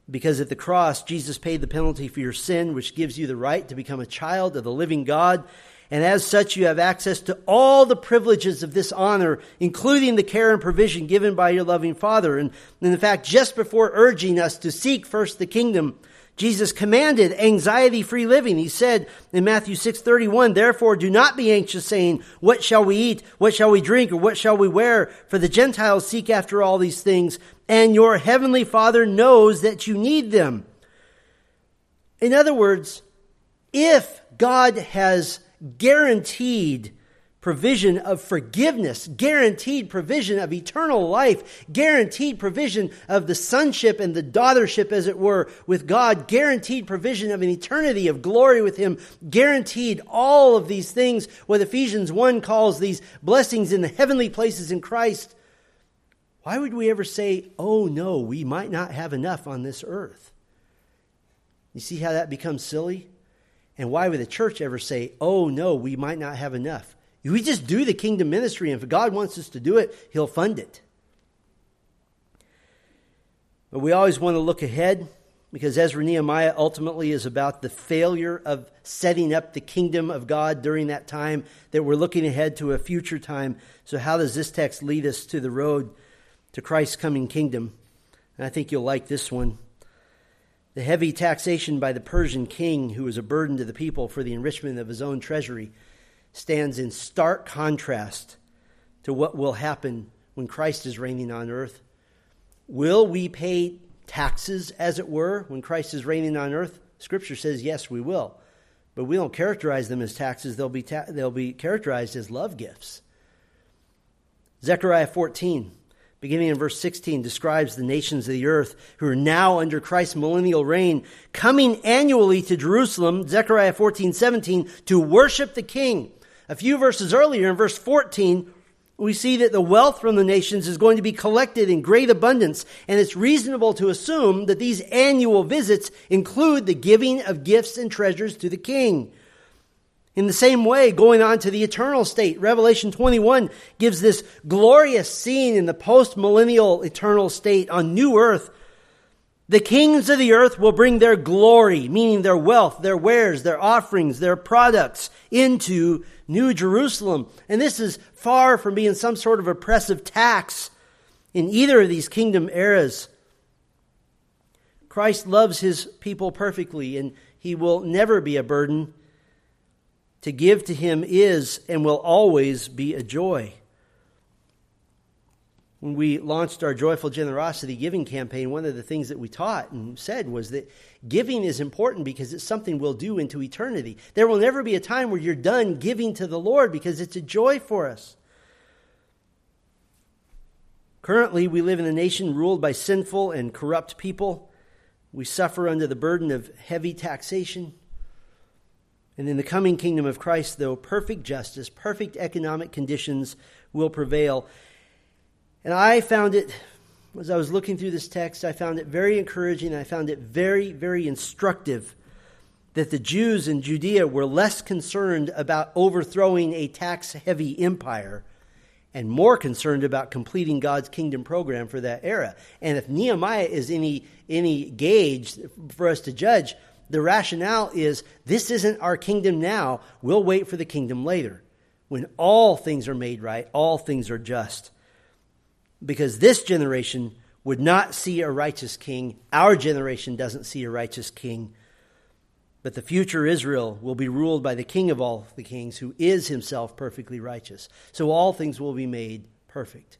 Because at the cross, Jesus paid the penalty for your sin, which gives you the right to become a child of the living God and as such, you have access to all the privileges of this honor, including the care and provision given by your loving Father. And, in fact, just before urging us to seek first the kingdom, Jesus commanded anxiety-free living. He said in Matthew 6:31, "Therefore do not be anxious saying, what shall we eat? What shall we drink? Or what shall we wear? For the Gentiles seek after all these things, and your heavenly Father knows that you need them." In other words, if God has guaranteed provision of forgiveness, guaranteed provision of eternal life, guaranteed provision of the sonship and the daughtership, as it were, with God, guaranteed provision of an eternity of glory with Him, guaranteed all of these things, what Ephesians 1 calls these blessings in the heavenly places in Christ. Why would we ever say, oh no, we might not have enough on this earth? You see how that becomes silly? And why would the church ever say, oh, no, we might not have enough? We just do the kingdom ministry, and if God wants us to do it, He'll fund it. But we always want to look ahead because Ezra Nehemiah ultimately is about the failure of setting up the kingdom of God during that time, that we're looking ahead to a future time. So, how does this text lead us to the road to Christ's coming kingdom? And I think you'll like this one. The heavy taxation by the Persian king, who was a burden to the people for the enrichment of his own treasury, stands in stark contrast to what will happen when Christ is reigning on earth. Will we pay taxes, as it were, when Christ is reigning on earth? Scripture says, yes, we will. But we don't characterize them as taxes, they'll be, ta- they'll be characterized as love gifts. Zechariah 14 beginning in verse 16, describes the nations of the earth who are now under Christ's millennial reign, coming annually to Jerusalem, Zechariah 14, 17, to worship the king. A few verses earlier, in verse 14, we see that the wealth from the nations is going to be collected in great abundance, and it's reasonable to assume that these annual visits include the giving of gifts and treasures to the king. In the same way, going on to the eternal state, Revelation 21 gives this glorious scene in the post millennial eternal state on new earth. The kings of the earth will bring their glory, meaning their wealth, their wares, their offerings, their products into New Jerusalem. And this is far from being some sort of oppressive tax in either of these kingdom eras. Christ loves his people perfectly, and he will never be a burden To give to Him is and will always be a joy. When we launched our Joyful Generosity Giving campaign, one of the things that we taught and said was that giving is important because it's something we'll do into eternity. There will never be a time where you're done giving to the Lord because it's a joy for us. Currently, we live in a nation ruled by sinful and corrupt people. We suffer under the burden of heavy taxation. And in the coming kingdom of Christ, though, perfect justice, perfect economic conditions will prevail. And I found it, as I was looking through this text, I found it very encouraging. I found it very, very instructive that the Jews in Judea were less concerned about overthrowing a tax heavy empire and more concerned about completing God's kingdom program for that era. And if Nehemiah is any, any gauge for us to judge, the rationale is this isn't our kingdom now. We'll wait for the kingdom later when all things are made right, all things are just. Because this generation would not see a righteous king. Our generation doesn't see a righteous king. But the future Israel will be ruled by the King of all the kings, who is himself perfectly righteous. So all things will be made perfect.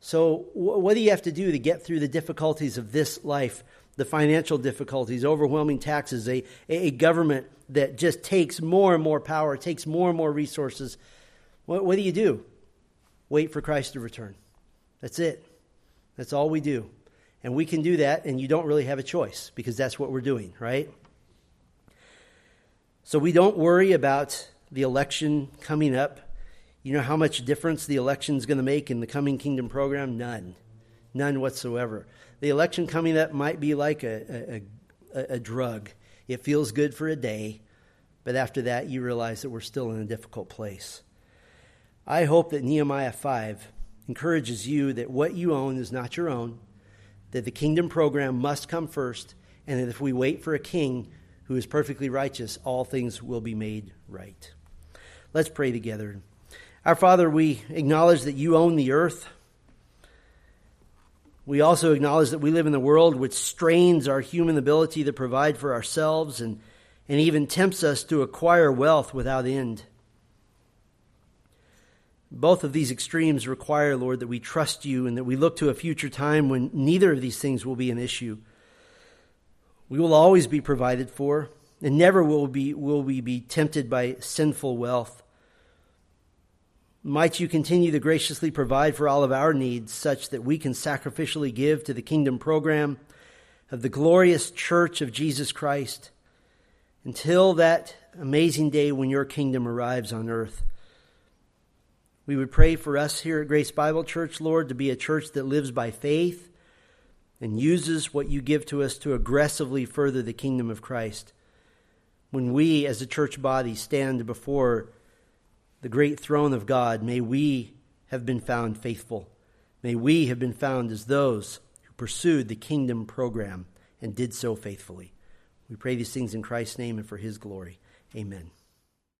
So, what do you have to do to get through the difficulties of this life? The financial difficulties, overwhelming taxes, a, a government that just takes more and more power, takes more and more resources. What, what do you do? Wait for Christ to return. That's it. That's all we do. And we can do that, and you don't really have a choice because that's what we're doing, right? So we don't worry about the election coming up. You know how much difference the election is going to make in the coming kingdom program? None. None whatsoever. The election coming up might be like a, a, a, drug. It feels good for a day, but after that, you realize that we're still in a difficult place. I hope that Nehemiah 5 encourages you that what you own is not your own, that the kingdom program must come first, and that if we wait for a king, who is perfectly righteous, all things will be made right. Let's pray together. Our Father, we acknowledge that you own the earth. We also acknowledge that we live in a world which strains our human ability to provide for ourselves and, and even tempts us to acquire wealth without end. Both of these extremes require, Lord, that we trust you and that we look to a future time when neither of these things will be an issue. We will always be provided for, and never will, be, will we be tempted by sinful wealth. Might you continue to graciously provide for all of our needs such that we can sacrificially give to the kingdom program of the glorious church of Jesus Christ until that amazing day when your kingdom arrives on earth. We would pray for us here at Grace Bible Church, Lord, to be a church that lives by faith and uses what you give to us to aggressively further the kingdom of Christ. When we, as a church body, stand before the great throne of God, may we have been found faithful. May we have been found as those who pursued the kingdom program and did so faithfully. We pray these things in Christ's name and for his glory. Amen.